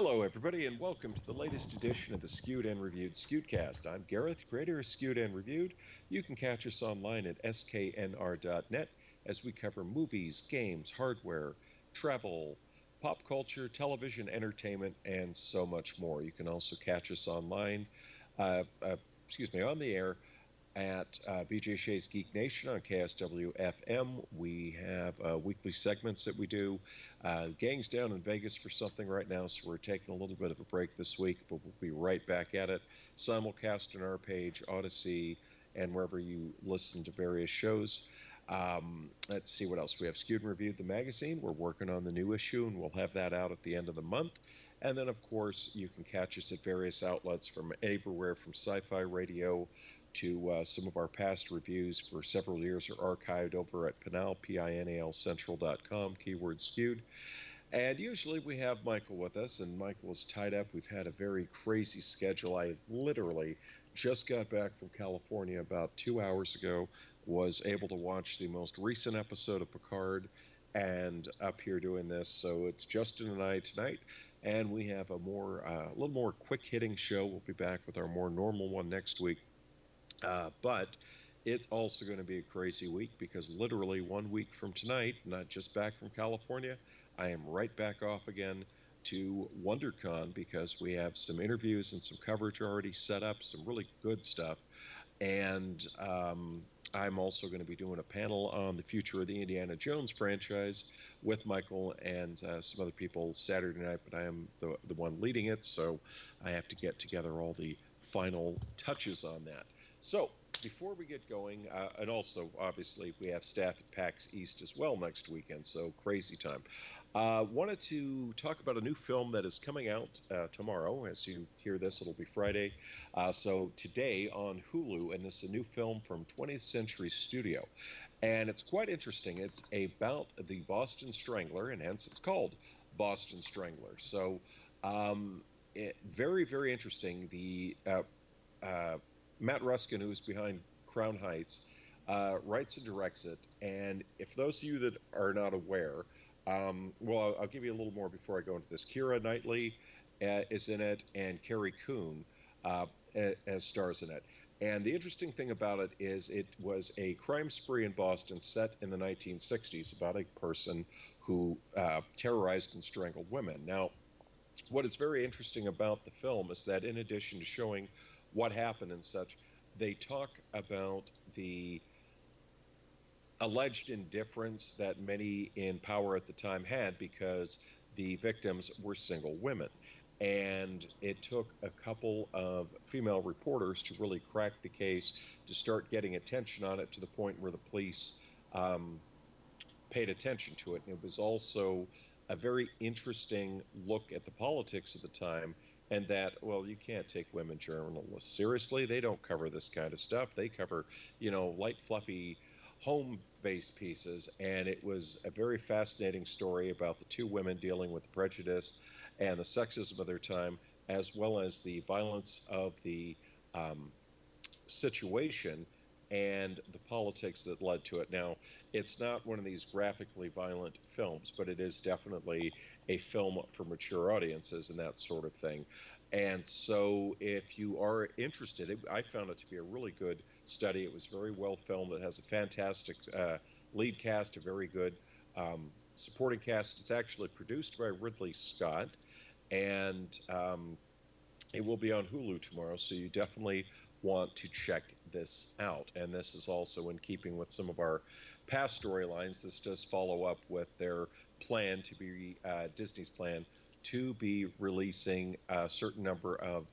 Hello, everybody, and welcome to the latest edition of the Skewed and Reviewed Skewedcast. I'm Gareth, creator of Skewed and Reviewed. You can catch us online at sknr.net as we cover movies, games, hardware, travel, pop culture, television, entertainment, and so much more. You can also catch us online, uh, uh, excuse me, on the air at uh, BJ Shea's Geek Nation on KSW FM. We have uh, weekly segments that we do. Uh, gang's down in Vegas for something right now, so we're taking a little bit of a break this week, but we'll be right back at it. Simulcast on our page, Odyssey, and wherever you listen to various shows. Um, let's see what else we have. Skewed and Reviewed the magazine. We're working on the new issue, and we'll have that out at the end of the month. And then, of course, you can catch us at various outlets from everywhere from sci fi radio to uh, some of our past reviews for several years are archived over at Pinal, P-I-N-A-L Central.com, keyword skewed. And usually we have Michael with us, and Michael is tied up. We've had a very crazy schedule. I literally just got back from California about two hours ago, was able to watch the most recent episode of Picard, and up here doing this. So it's Justin and I tonight, and we have a more, uh, a little more quick hitting show. We'll be back with our more normal one next week. Uh, but it's also going to be a crazy week because literally one week from tonight, not just back from California, I am right back off again to WonderCon because we have some interviews and some coverage already set up, some really good stuff. And um, I'm also going to be doing a panel on the future of the Indiana Jones franchise with Michael and uh, some other people Saturday night, but I am the, the one leading it, so I have to get together all the final touches on that. So, before we get going, uh, and also obviously we have staff at PAX East as well next weekend, so crazy time. Uh, wanted to talk about a new film that is coming out uh, tomorrow. As you hear this, it'll be Friday. Uh, so today on Hulu, and this is a new film from 20th Century Studio, and it's quite interesting. It's about the Boston Strangler, and hence it's called Boston Strangler. So, um, it, very very interesting. The uh, uh, Matt Ruskin, who's behind Crown Heights, uh, writes and directs it. And if those of you that are not aware, um, well, I'll, I'll, give you a little more before I go into this. Keira Knightley uh, is in it, and Carrie Coon uh, as stars in it. And the interesting thing about it is it was a crime spree in Boston set in the 1960s about a person who uh, terrorized and strangled women. Now, what is very interesting about the film is that in addition to showing what happened and such. They talk about the alleged indifference that many in power at the time had because the victims were single women. And it took a couple of female reporters to really crack the case, to start getting attention on it to the point where the police um, paid attention to it. And it was also a very interesting look at the politics of the time and that well you can't take women journalists seriously. They don't cover this kind of stuff. They cover you know light fluffy home based pieces. And it was a very fascinating story about the two women dealing with prejudice and the sexism of their time as well as the violence of the um, situation and the politics that led to it. Now, it's not one of these graphically violent films, but it is definitely a film for mature audiences and that sort of thing. And so, if you are interested, it, I found it to be a really good study. It was very well filmed. It has a fantastic uh, lead cast, a very good um, supporting cast. It's actually produced by Ridley Scott, and um, it will be on Hulu tomorrow. So you definitely want to check this out. And this is also in keeping with some of our past storylines. This does follow up with their plan to be uh, Disney's plan to be releasing a certain number of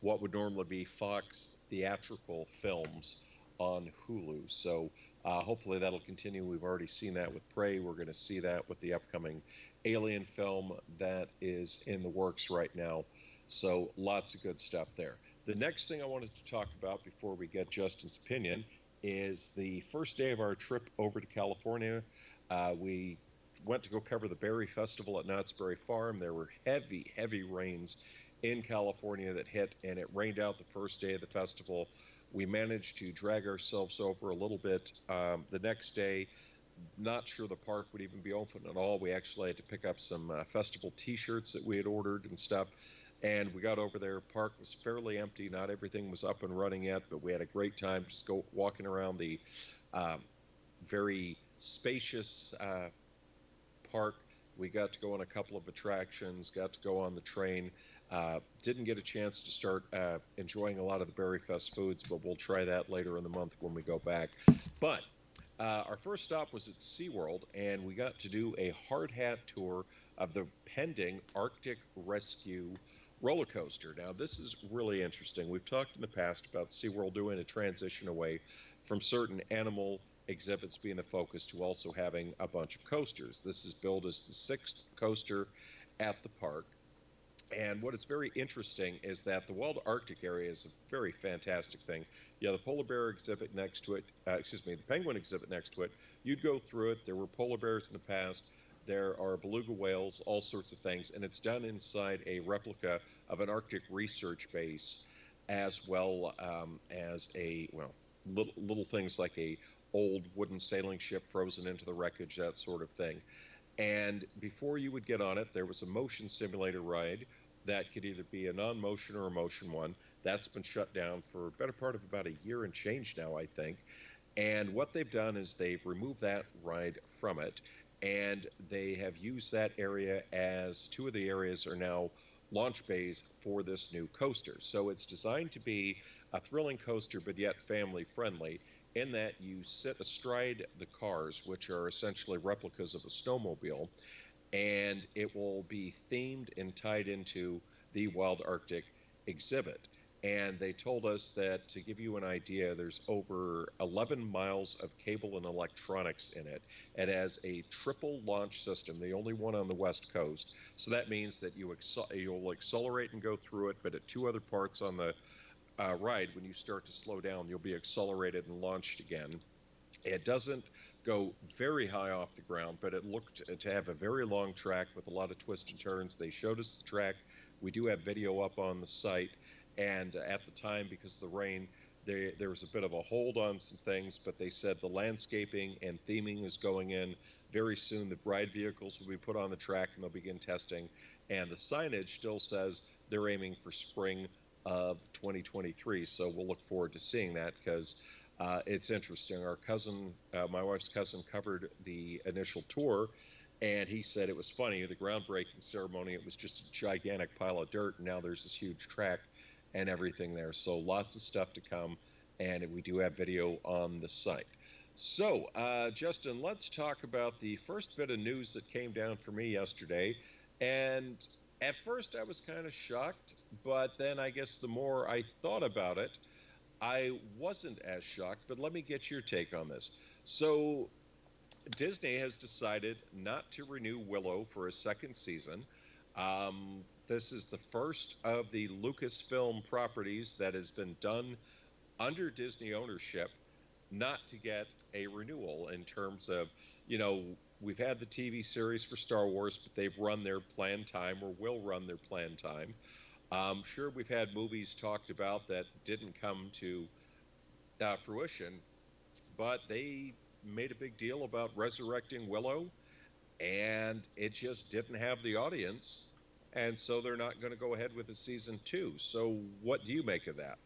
what would normally be Fox theatrical films on Hulu. So uh, hopefully that'll continue. We've already seen that with Prey. We're going to see that with the upcoming Alien film that is in the works right now. So lots of good stuff there. The next thing I wanted to talk about before we get Justin's opinion is the first day of our trip over to California. Uh, we went to go cover the Berry Festival at Knott's Berry Farm. There were heavy, heavy rains in California that hit, and it rained out the first day of the festival. We managed to drag ourselves over a little bit um, the next day. not sure the park would even be open at all. We actually had to pick up some uh, festival T-shirts that we had ordered and stuff. And we got over there. Park was fairly empty. Not everything was up and running yet, but we had a great time just go walking around the um, very spacious uh, park. We got to go on a couple of attractions. Got to go on the train. Uh, didn't get a chance to start uh, enjoying a lot of the Berry Fest foods, but we'll try that later in the month when we go back. But uh, our first stop was at SeaWorld, and we got to do a hard hat tour of the pending Arctic Rescue roller coaster. Now, this is really interesting. We've talked in the past about SeaWorld doing a transition away from certain animal exhibits being the focus to also having a bunch of coasters. This is billed as the sixth coaster at the park. And what is very interesting is that the Wild Arctic area is a very fantastic thing. Have the polar bear exhibit next to it, uh, excuse me, the penguin exhibit next to it. You'd go through it. There were polar bears in the past. There are beluga whales, all sorts of things. And it's done inside a replica of an Arctic research base, as well um, as a, well, little, little things like a old wooden sailing ship frozen into the wreckage, that sort of thing. And before you would get on it, there was a motion simulator ride that could either be a non-motion or a motion one. That's been shut down for a better part of about a year and change now, I think. And what they've done is they've removed that ride from it, and they have used that area as two of the areas are now launch bays for this new coaster. So it's designed to be a thrilling coaster, but yet family friendly, in that you sit astride the cars, which are essentially replicas of a snowmobile, and it will be themed and tied into the Wild Arctic exhibit. And they told us that to give you an idea, there's over 11 miles of cable and electronics in it. It has a triple launch system, the only one on the West Coast. So that means that you you'll accelerate and go through it, but at two other parts on the uh, ride, when you start to slow down, you'll be accelerated and launched again. It doesn't go very high off the ground, but it looked to have a very long track with a lot of twists and turns. They showed us the track. We do have video up on the site, and at the time, because of the rain, they, there was a bit of a hold on some things, but they said the landscaping and theming is going in very soon. The ride vehicles will be put on the track and they'll begin testing. And the signage still says they're aiming for spring of 2023. So we'll look forward to seeing that because uh, it's interesting. Our cousin, uh, my wife's cousin, covered the initial tour, and he said it was funny. The groundbreaking ceremony, it was just a gigantic pile of dirt, and now there's this huge track and everything there. So lots of stuff to come, and we do have video on the site. So, uh, Justin, let's talk about the first bit of news that came down for me yesterday. And at first, I was kind of shocked, but then I guess the more I thought about it, I wasn't as shocked, but let me get your take on this. So, Disney has decided not to renew Willow for a second season. Um, this is the first of the Lucasfilm properties that has been done under Disney ownership not to get a renewal in terms of, you know, we've had the TV series for Star Wars, but they've run their planned time or will run their planned time. Um, sure, we've had movies talked about that didn't come to uh, fruition, but they made a big deal about resurrecting Willow, and it just didn't have the audience, and so they're not going to go ahead with a season two. So, what do you make of that?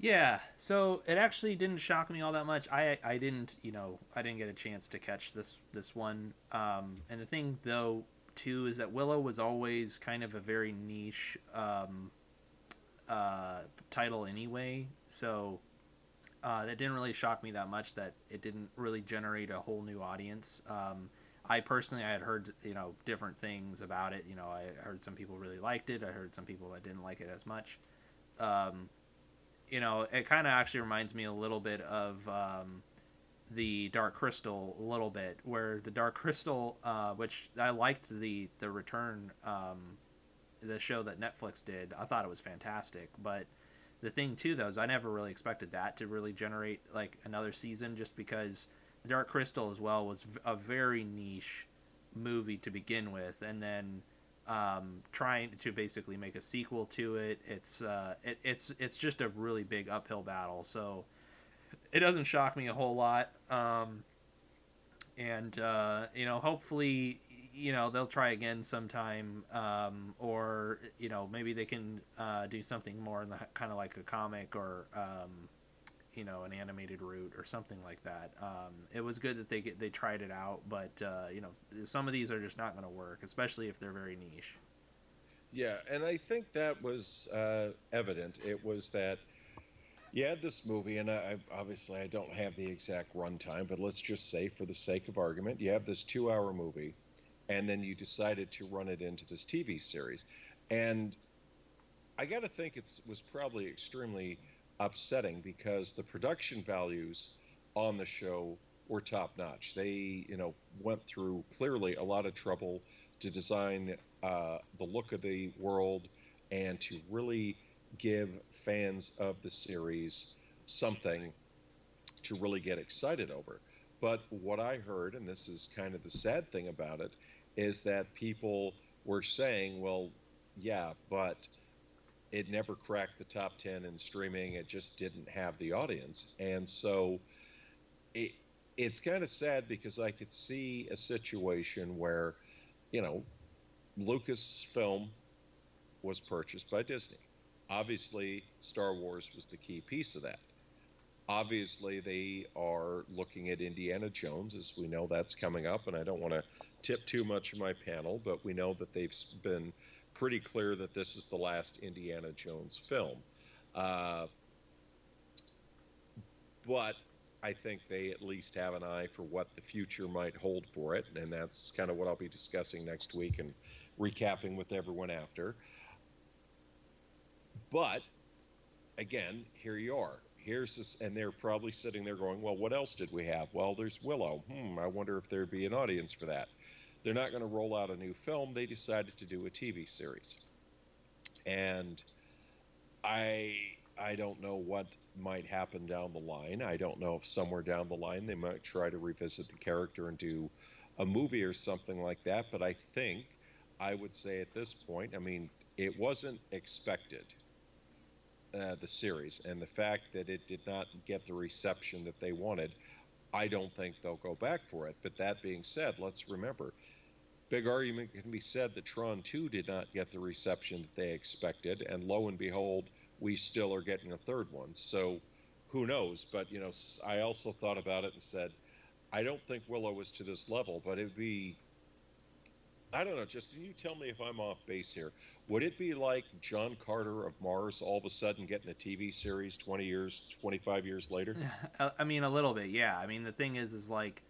Yeah, so it actually didn't shock me all that much. I I didn't you know I didn't get a chance to catch this this one. Um, and the thing though too is that Willow was always kind of a very niche um, uh, title anyway, so uh, that didn't really shock me that much. That it didn't really generate a whole new audience. Um, I personally I had heard you know different things about it. You know I heard some people really liked it. I heard some people that didn't like it as much. Um, you know it kind of actually reminds me a little bit of um, the Dark Crystal a little bit, where the Dark Crystal, uh, which I liked the the return, um, the show that Netflix did. I thought it was fantastic, but the thing too though is I never really expected that to really generate like another season, just because the Dark Crystal as well was a very niche movie to begin with, and then um, trying to basically make a sequel to it, it's uh, it, it's it's just a really big uphill battle. So it doesn't shock me a whole lot. Um, and uh, you know, hopefully, you know, they'll try again sometime, um, or you know, maybe they can uh, do something more in the kind of like a comic or. You know, an animated route or something like that. Um, it was good that they get, they tried it out, but uh, you know, some of these are just not going to work, especially if they're very niche. Yeah, and I think that was uh, evident. It was that you had this movie, and I, obviously I don't have the exact runtime, but let's just say, for the sake of argument, you have this two-hour movie, and then you decided to run it into this TV series, and I got to think it was probably extremely upsetting because the production values on the show were top notch. They, you know, went through clearly a lot of trouble to design uh, the look of the world and to really give fans of the series something to really get excited over. But what I heard, and this is kind of the sad thing about it, is that people were saying, well, yeah, but it never cracked the top 10 in streaming. It just didn't have the audience. And so it, it's kind of sad because I could see a situation where, you know, Lucasfilm was purchased by Disney. Obviously, Star Wars was the key piece of that. Obviously, they are looking at Indiana Jones, as we know that's coming up, and I don't want to tip too much of my panel, but we know that they've been pretty clear that this is the last Indiana Jones film. Uh, but I think they at least have an eye for what the future might hold for it, and that's kind of what I'll be discussing next week and recapping with everyone after. But again, here you are. Here's this, and they're probably sitting there going, "Well, what else did we have?" Well, there's Willow. Hmm, I wonder if there'd be an audience for that they're not going to roll out a new film. They decided to do a TV series. And I I don't know what might happen down the line. I don't know if somewhere down the line they might try to revisit the character and do a movie or something like that, but I think I would say at this point, I mean, it wasn't expected. Uh, the series and the fact that it did not get the reception that they wanted, I don't think they'll go back for it. But that being said, let's remember big argument can be said that Tron 2 did not get the reception that they expected, and lo and behold, we still are getting a third one. So who knows? But, you know, I also thought about it and said, I don't think Willow was to this level, but it'd be. I don't know, Justin, you tell me if I'm off base here. Would it be like John Carter of Mars all of a sudden getting a TV series 20 years, 25 years later? I mean, a little bit, yeah. I mean, the thing is, is like,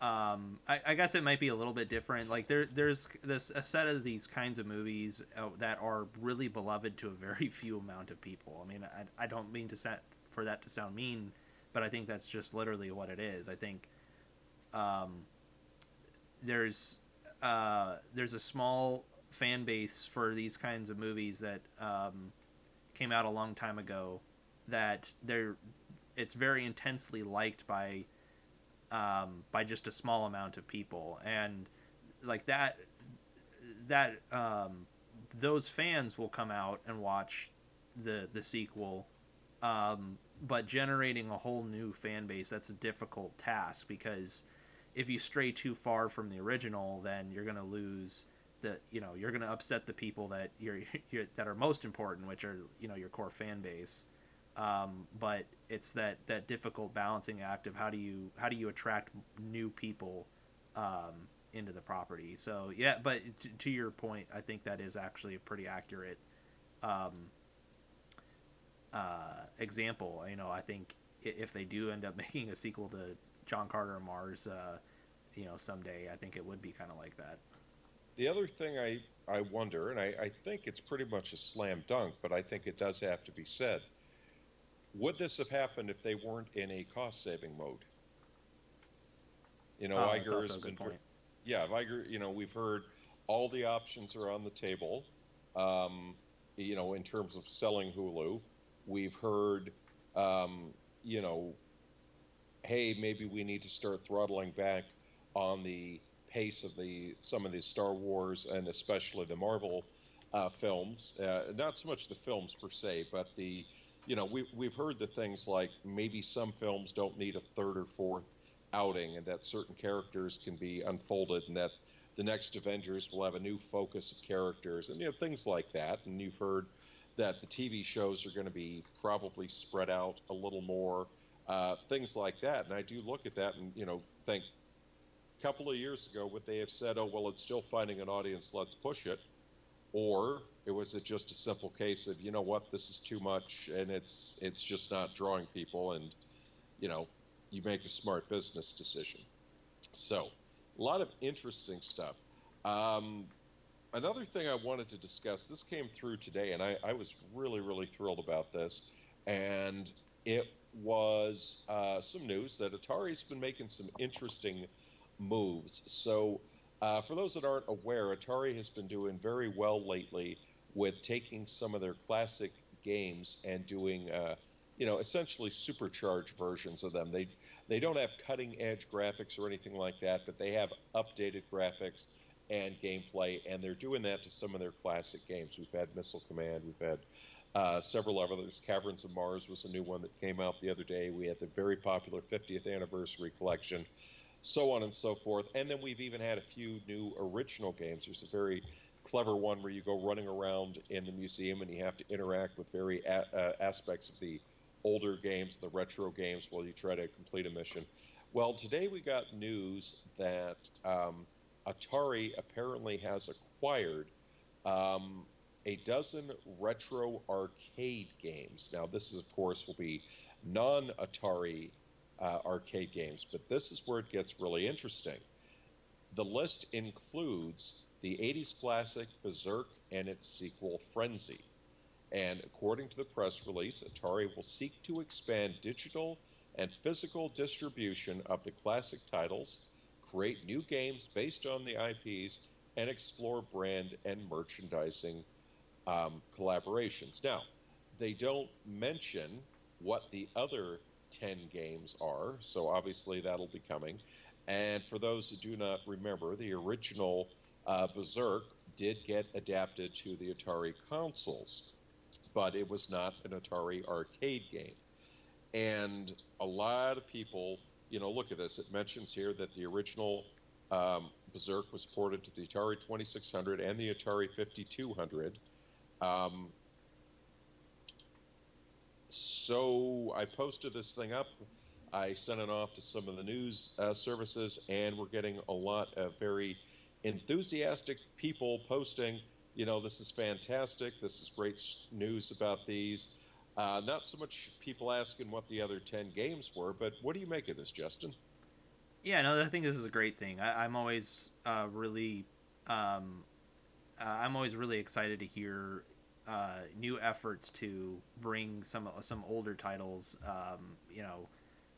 um, I, I, guess it might be a little bit different. Like there, there's this a set of these kinds of movies uh, that are really beloved to a very few amount of people. I mean, I, I don't mean to set for that to sound mean, but I think that's just literally what it is. I think um, there's uh, there's a small fan base for these kinds of movies that um, came out a long time ago that they're it's very intensely liked by um, by just a small amount of people, and like that, that um, those fans will come out and watch the the sequel, um, but generating a whole new fan base that's a difficult task because if you stray too far from the original, then you're gonna lose the you know you're gonna upset the people that you're, you're that are most important, which are you know your core fan base. Um, but it's that that difficult balancing act of how do you how do you attract new people um, into the property. So yeah, but to, to, your point, I think that is actually a pretty accurate um, uh, example. You know, I think if they do end up making a sequel to John Carter of Mars, uh, you know, someday, I think it would be kind of like that. The other thing I I wonder, and I, I think it's pretty much a slam dunk, but I think it does have to be said would this have happened if they weren't in a cost saving mode? You know, oh, Iger has been. Point. Yeah, Iger. You know, we've heard all the options are on the table. Um, you know, in terms of selling Hulu, we've heard, um, you know, hey, maybe we need to start throttling back on the pace of the some of the Star Wars and especially the Marvel uh, films. Uh, not so much the films per se, but the you know, we, we've heard the things like maybe some films don't need a third or fourth outing, and that certain characters can be unfolded, and that the next Avengers will have a new focus of characters, and you know things like that. And you've heard that the TV shows are going to be probably spread out a little more, uh, things like that. And I do look at that and you know think a couple of years ago would they have said, oh well, it's still finding an audience, let's push it, or it was it just a simple case of you know what this is too much and it's it's just not drawing people and you know you make a smart business decision. So a lot of interesting stuff. Um, another thing I wanted to discuss, this came through today, and I, I was really, really thrilled about this. And it was uh, some news that Atari's been making some interesting moves. So, uh, for those that aren't aware, Atari has been doing very well lately with taking some of their classic games and doing, uh, you know, essentially supercharged versions of them. They they don't have cutting edge graphics or anything like that, but they have updated graphics and gameplay, and they're doing that to some of their classic games. We've had Missile Command, we've had uh, several others. Caverns of Mars was a new one that came out the other day. We had the very popular 50th anniversary collection, so on and so forth. And then we've even had a few new original games. There's a very clever one where you go running around in the museum and you have to interact with very a- uh, aspects of the older games, the retro games, while you try to complete a mission. Well, today we got news that um, Atari apparently has acquired um, a dozen retro arcade games. Now, this is, of course, will be non Atari uh, arcade games, but this is where it gets really interesting. The list includes the 80s classic Berserk and its sequel Frenzy. And according to the press release, Atari will seek to expand digital and physical distribution of the classic titles, create new games based on the IPs, and explore brand and merchandising um, collaborations. Now, they don't mention what the other 10 games are, so obviously that'll be coming. And for those who do not remember, the original uh, Berserk did get adapted to the Atari consoles but it was not an Atari arcade game. And a lot of people, you know, look at this. It mentions here that the original um, Berserk was ported to the Atari 2600 and the Atari 5200. Um, so I posted this thing up. I sent it off to some of the news uh, services, and we're getting a lot of very enthusiastic people posting you know, this is fantastic. This is great news about these. Uh, not so much people asking what the other 10 games were, but what do you make of this, Justin? Yeah, no, I think this is a great thing. I, am always uh, really, um, uh, I'm always really excited to hear uh, new efforts to bring some some older titles, um, you know,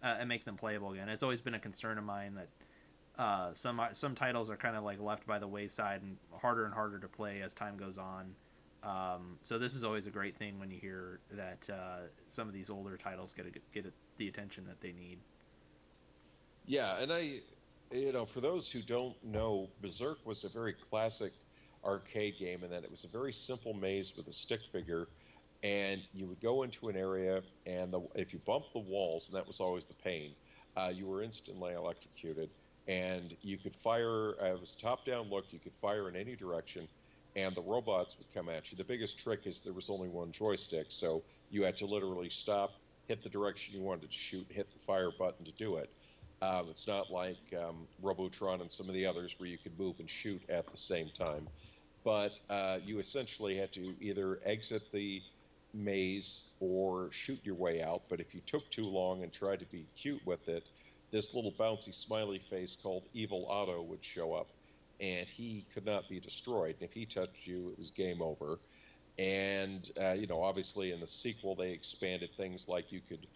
uh, and make them playable again. It's always been a concern of mine that uh, some some titles are kind of like left by the wayside and harder and harder to play as time goes on. Um, so this is always a great thing when you hear that uh, some of these older titles get a, get the attention that they need. Yeah, and I, you know, for those who don't know, Berserk was a very classic arcade game in that it was a very simple maze with a stick figure, and you would go into an area, and the, if you bumped the walls, and that was always the pain, uh, you were instantly electrocuted and you could fire. Uh, it was top-down look. You could fire in any direction, and the robots would come at you. The biggest trick is there was only one joystick, so you had to literally stop, hit the direction you wanted to shoot, hit the fire button to do it. Um, it's not like um, Robotron and some of the others where you could move and shoot at the same time. But uh, you essentially had to either exit the maze or shoot your way out. But if you took too long and tried to be cute with it, this little bouncy smiley face called Evil Otto would show up, and he could not be destroyed. And if he touched you, it was game over. And uh, you know, obviously, in the sequel, they expanded things like you could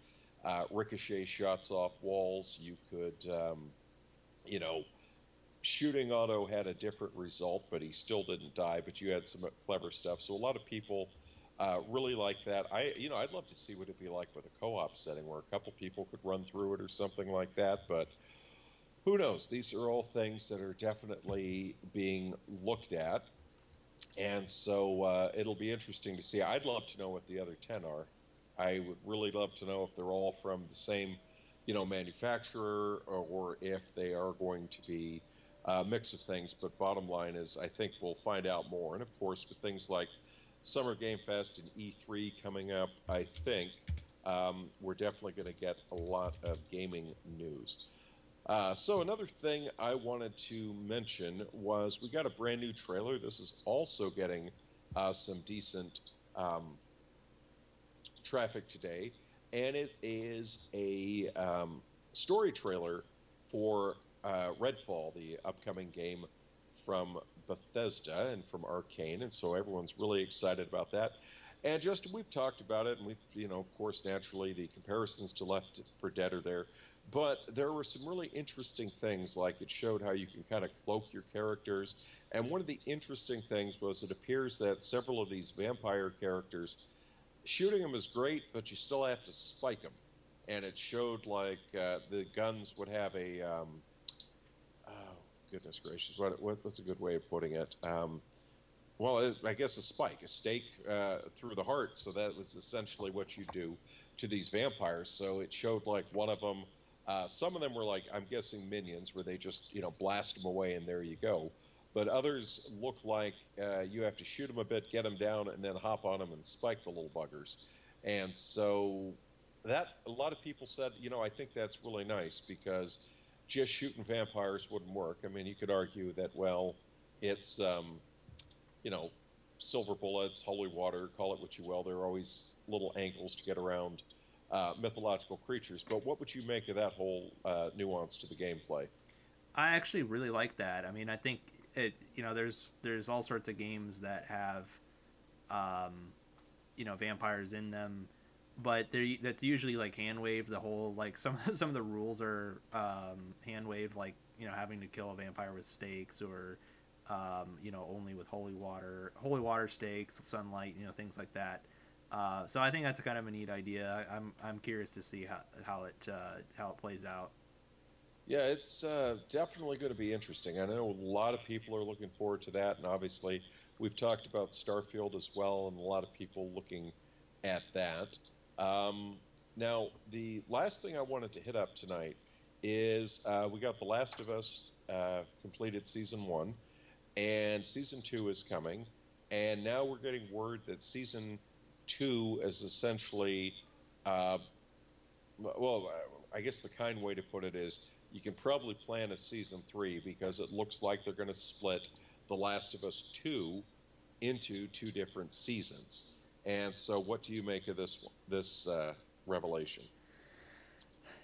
uh, ricochet shots off walls. You could, um, you know, shooting Otto had a different result, but he still didn't die. But you had some clever stuff. So a lot of people uh, really like that. I, you know, I'd love to see what it'd be like with a co-op setting where a couple people could run through it or something like that. But who knows? These are all things that are definitely being looked at, and so uh, it'll be interesting to see. I'd love to know what the other ten are. I would really love to know if they're all from the same you know, manufacturer or, or if they are going to be a mix of things. But bottom line is, I think we'll find out more. And of course, with things like Summer Game Fest and E3 coming up, I think um, we're definitely going to get a lot of gaming news. Uh, so another thing I wanted to mention was we got a brand new trailer. This is also getting uh, some decent um, traffic today, and it is a um, story trailer for uh, Redfall, the upcoming game from Bethesda and from Arcane, and so everyone's really excited about that. And just we've talked about it, and we've, you know, of course, naturally the comparisons to Left 4 Dead are there, but there were some really interesting things, like it showed how you can kind of cloak your characters. And one of the interesting things was it appears that several of these vampire characters, shooting them is great, but you still have to spike them. And it showed like uh, the guns would have a, um, goodness gracious, what, what, what's a good way of putting it? Um, well, I guess a spike, a stake uh, through the heart. So that was essentially what you do to these vampires. So it showed like one of them uh, some of them were like, I'm guessing minions, where they just, you know, blast them away and there you go. But others look like uh, you have to shoot them a bit, get them down, and then hop on them and spike the little buggers. And so that a lot of people said, you know, I think that's really nice because just shooting vampires wouldn't work. I mean, you could argue that, well, it's, um, you know, silver bullets, holy water, call it what you will. There are always little angles to get around uh, mythological creatures. But what would you make of that whole uh, nuance to the gameplay? I actually really like that. I mean, I think it. You know, there's there's all sorts of games that have, um, you know, vampires in them, but that's usually like hand waved. The whole like some some of the rules are um, hand waved, like you know having to kill a vampire with stakes or. Um, you know, only with holy water, holy water stakes, sunlight, you know, things like that. Uh, so I think that's kind of a neat idea. I, am I'm curious to see how how it uh, how it plays out. Yeah, it's uh, definitely going to be interesting. I know a lot of people are looking forward to that, and obviously we've talked about Starfield as well, and a lot of people looking at that. Um, now, the last thing I wanted to hit up tonight is uh, we got The Last of Us uh, completed season one, and season two is coming, and now we're getting word that season two is essentially, uh, well, I guess the kind way to put it is you can probably plan a season three because it looks like they're going to split The Last of Us 2 into two different seasons. And so, what do you make of this this uh, revelation?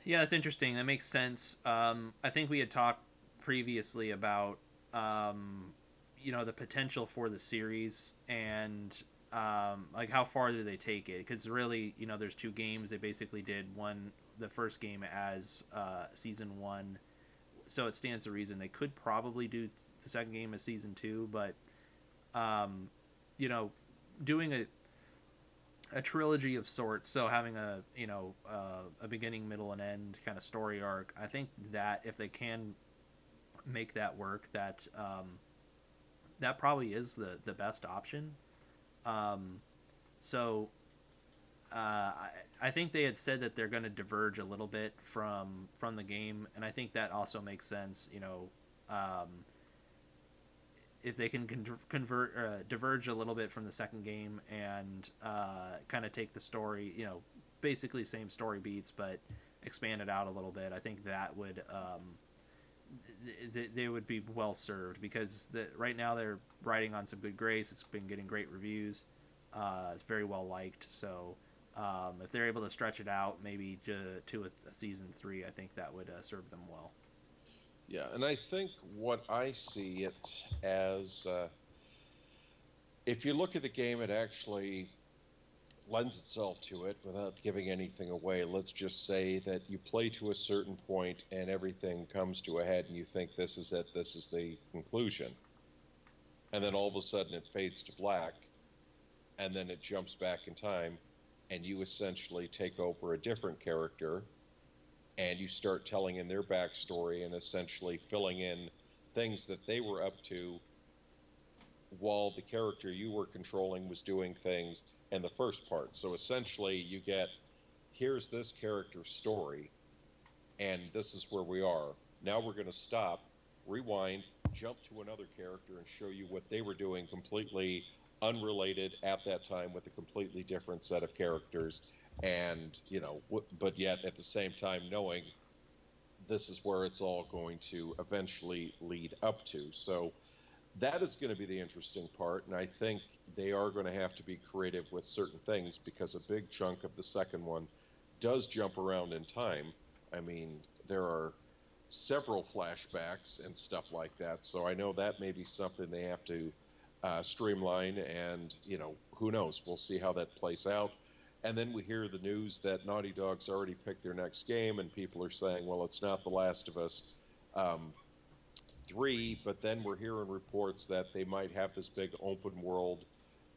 Yeah, that's interesting. That makes sense. Um, I think we had talked previously about um, you know the potential for the series and um, like how far do they take it? Because really, you know, there's two games. They basically did one, the first game as uh, season one, so it stands to reason they could probably do the second game as season two. But, um, you know, doing a a trilogy of sorts, so having a you know uh, a beginning, middle, and end kind of story arc. I think that if they can make that work, that um, that probably is the the best option um, so uh, I, I think they had said that they're going to diverge a little bit from from the game, and I think that also makes sense. You know, um, if they can con- convert uh, diverge a little bit from the second game and uh, kind of take the story, you know, basically same story beats, but expand it out a little bit, I think that would um, th- they would be well served because the, right now they're riding on some good grace. It's been getting great reviews. Uh, it's very well liked. So um, if they're able to stretch it out, maybe to, to a, a season three, I think that would uh, serve them well. Yeah, and I think what I see it as, uh, if you look at the game, it actually lends itself to it without giving anything away. Let's just say that you play to a certain point and everything comes to a head and you think this is it, this is the conclusion. And then all of a sudden it fades to black and then it jumps back in time and you essentially take over a different character and you start telling in their backstory and essentially filling in things that they were up to while the character you were controlling was doing things in the first part. So essentially, you get here's this character's story, and this is where we are. Now we're going to stop, rewind, jump to another character, and show you what they were doing completely unrelated at that time with a completely different set of characters, and you know, but yet at the same time knowing this is where it's all going to eventually lead up to. So that is going to be the interesting part, and I think they are going to have to be creative with certain things because a big chunk of the second one does jump around in time. I mean, there are several flashbacks and stuff like that, so I know that may be something they have to uh, streamline, and you know, who knows? We'll see how that plays out. And then we hear the news that Naughty Dog's already picked their next game, and people are saying, well, it's not The Last of Us um, 3, but then we're hearing reports that they might have this big open world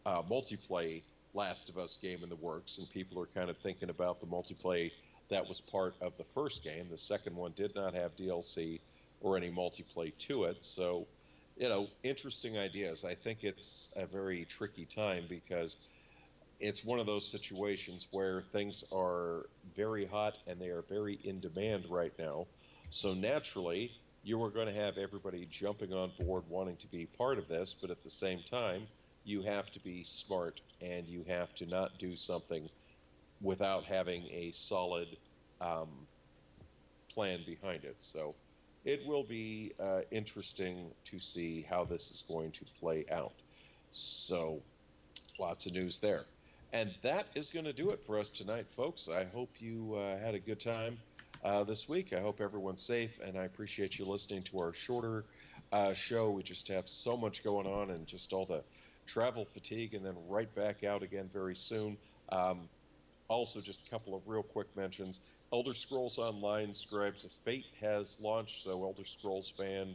uh, multiplayer Last of Us game in the works, and people are kind of thinking about the multiplayer that was part of the first game. The second one did not have DLC or any multiplayer to it, so you know, interesting ideas. I think it's a very tricky time because it's one of those situations where things are very hot and they are very in demand right now. So naturally, you are going to have everybody jumping on board wanting to be part of this, but at the same time, you have to be smart and you have to not do something without having a solid um, plan behind it. So it will be uh, interesting to see how this is going to play out. So lots of news there. And that is going to do it for us tonight, folks. I hope you uh, had a good time uh, this week. I hope everyone's safe, and I appreciate you listening to our shorter uh, show. We just have so much going on and just all the travel fatigue, and then right back out again very soon. Um, also, just a couple of real quick mentions. Elder Scrolls Online Scribes of Fate has launched, so Elder Scrolls fan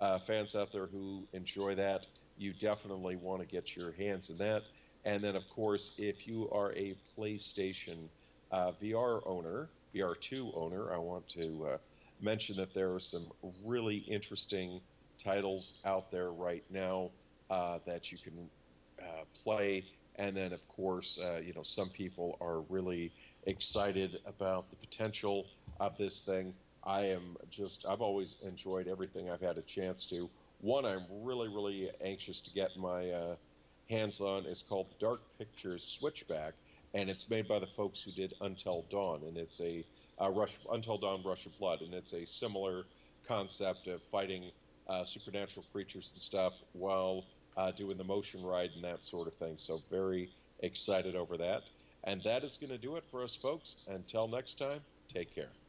uh, fans out there who enjoy that, you definitely want to get your hands in that. And then, of course, if you are a PlayStation uh, VR owner, VR2 owner, I want to uh, mention that there are some really interesting titles out there right now uh, that you can uh, play. And then, of course, uh, you know, some people are really excited about the potential of this thing. I am just, I've always enjoyed everything I've had a chance to. One, I'm really, really anxious to get my uh, hands on is called Dark Pictures Switchback, and it's made by the folks who did Until Dawn, and it's a uh, Rush Until Dawn Rush of Blood, and it's a similar concept of fighting uh, supernatural creatures and stuff while uh, doing the motion ride and that sort of thing. So very excited over that. And that is going to do it for us, folks. Until next time, take care.